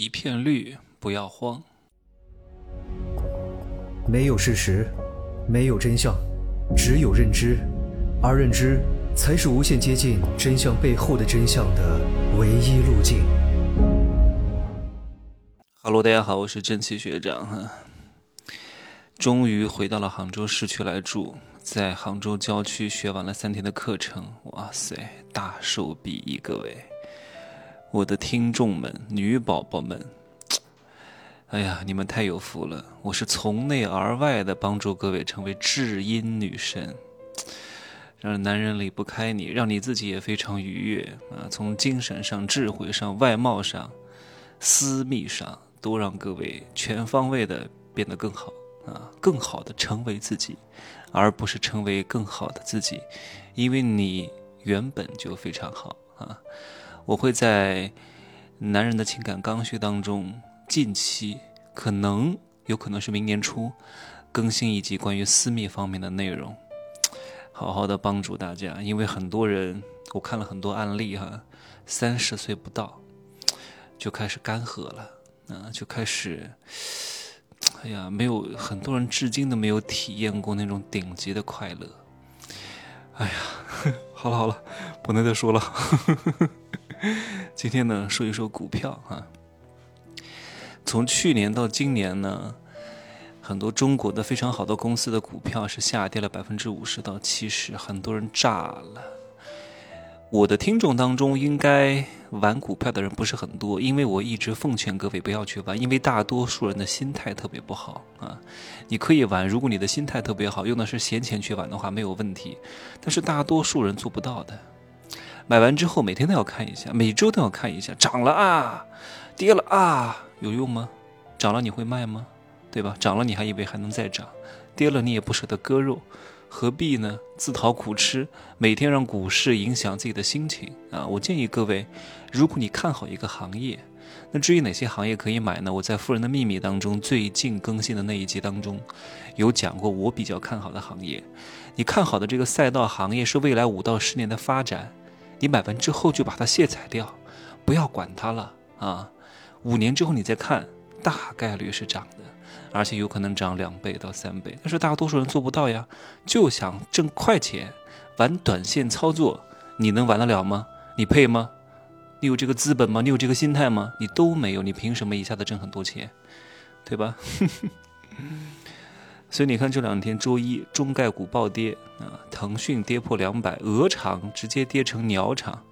一片绿，不要慌。没有事实，没有真相，只有认知，而认知才是无限接近真相背后的真相的唯一路径。Hello，大家好，我是真气学长哈。终于回到了杭州市区来住，在杭州郊区学完了三天的课程，哇塞，大手笔一，各位。我的听众们，女宝宝们，哎呀，你们太有福了！我是从内而外的帮助各位成为至阴女神，让男人离不开你，让你自己也非常愉悦啊！从精神上、智慧上、外貌上、私密上，都让各位全方位的变得更好啊！更好的成为自己，而不是成为更好的自己，因为你原本就非常好啊！我会在男人的情感刚需当中，近期可能有可能是明年初更新一集关于私密方面的内容，好好的帮助大家。因为很多人，我看了很多案例哈，三十岁不到就开始干涸了，啊，就开始，哎呀，没有很多人至今都没有体验过那种顶级的快乐。哎呀，好了好了，不能再说了。今天呢，说一说股票啊。从去年到今年呢，很多中国的非常好的公司的股票是下跌了百分之五十到七十，很多人炸了。我的听众当中，应该玩股票的人不是很多，因为我一直奉劝各位不要去玩，因为大多数人的心态特别不好啊。你可以玩，如果你的心态特别好，用的是闲钱去玩的话，没有问题。但是大多数人做不到的。买完之后每天都要看一下，每周都要看一下，涨了啊，跌了啊，有用吗？涨了你会卖吗？对吧？涨了你还以为还能再涨，跌了你也不舍得割肉，何必呢？自讨苦吃，每天让股市影响自己的心情啊！我建议各位，如果你看好一个行业，那至于哪些行业可以买呢？我在《富人的秘密》当中最近更新的那一集当中，有讲过我比较看好的行业。你看好的这个赛道行业是未来五到十年的发展。你买完之后就把它卸载掉，不要管它了啊！五年之后你再看，大概率是涨的，而且有可能涨两倍到三倍。但是大多数人做不到呀，就想挣快钱，玩短线操作，你能玩得了吗？你配吗？你有这个资本吗？你有这个心态吗？你都没有，你凭什么一下子挣很多钱？对吧？所以你看，这两天周一中概股暴跌啊，腾讯跌破两百，鹅厂直接跌成鸟厂，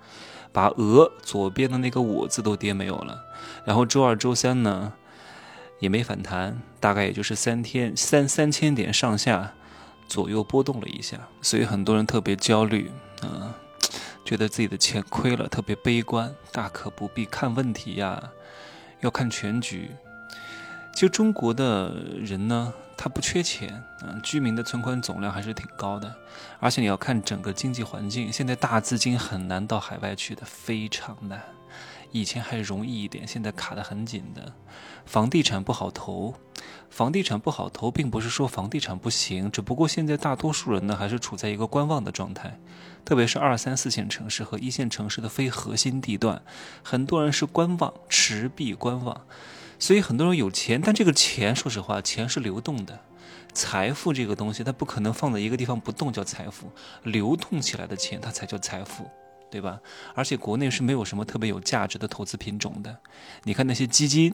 把鹅左边的那个我字都跌没有了。然后周二、周三呢，也没反弹，大概也就是三天三三千点上下左右波动了一下。所以很多人特别焦虑啊，觉得自己的钱亏了，特别悲观。大可不必看问题呀，要看全局。其实中国的人呢。他不缺钱，嗯，居民的存款总量还是挺高的，而且你要看整个经济环境，现在大资金很难到海外去的，非常难。以前还容易一点，现在卡得很紧的。房地产不好投，房地产不好投，并不是说房地产不行，只不过现在大多数人呢还是处在一个观望的状态，特别是二三四线城市和一线城市的非核心地段，很多人是观望，持币观望。所以很多人有钱，但这个钱，说实话，钱是流动的。财富这个东西，它不可能放在一个地方不动叫财富，流动起来的钱，它才叫财富，对吧？而且国内是没有什么特别有价值的投资品种的。你看那些基金，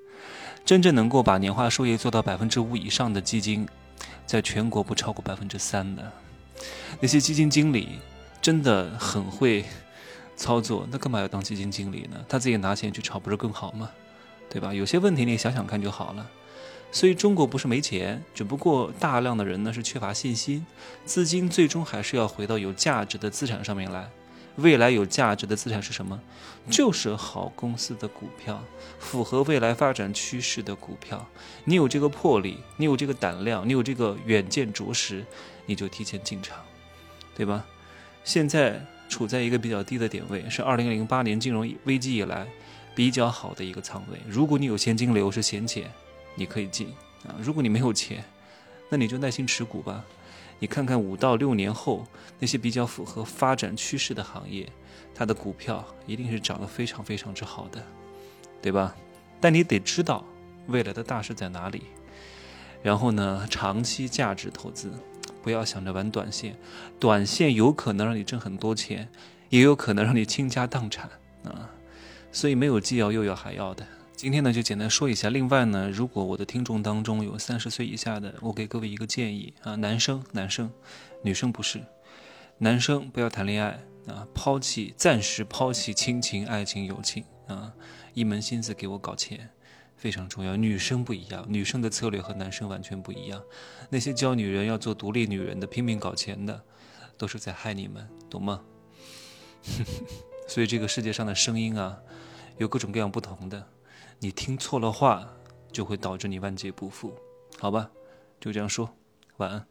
真正能够把年化收益做到百分之五以上的基金，在全国不超过百分之三的。那些基金经理真的很会操作，那干嘛要当基金经理呢？他自己拿钱去炒，不是更好吗？对吧？有些问题你想想看就好了。所以中国不是没钱，只不过大量的人呢是缺乏信心，资金最终还是要回到有价值的资产上面来。未来有价值的资产是什么？就是好公司的股票，符合未来发展趋势的股票。你有这个魄力，你有这个胆量，你有这个远见卓识，你就提前进场，对吧？现在处在一个比较低的点位，是二零零八年金融危机以来。比较好的一个仓位，如果你有现金流是闲钱，你可以进啊。如果你没有钱，那你就耐心持股吧。你看看五到六年后那些比较符合发展趋势的行业，它的股票一定是涨得非常非常之好的，对吧？但你得知道未来的大势在哪里。然后呢，长期价值投资，不要想着玩短线，短线有可能让你挣很多钱，也有可能让你倾家荡产啊。所以没有既要又要还要的。今天呢就简单说一下。另外呢，如果我的听众当中有三十岁以下的，我给各位一个建议啊，男生男生，女生不是，男生不要谈恋爱啊，抛弃暂时抛弃亲情、爱情、友情啊，一门心思给我搞钱。非常重要，女生不一样，女生的策略和男生完全不一样。那些教女人要做独立女人的、拼命搞钱的，都是在害你们，懂吗？所以这个世界上的声音啊，有各种各样不同的，你听错了话，就会导致你万劫不复，好吧？就这样说，晚安。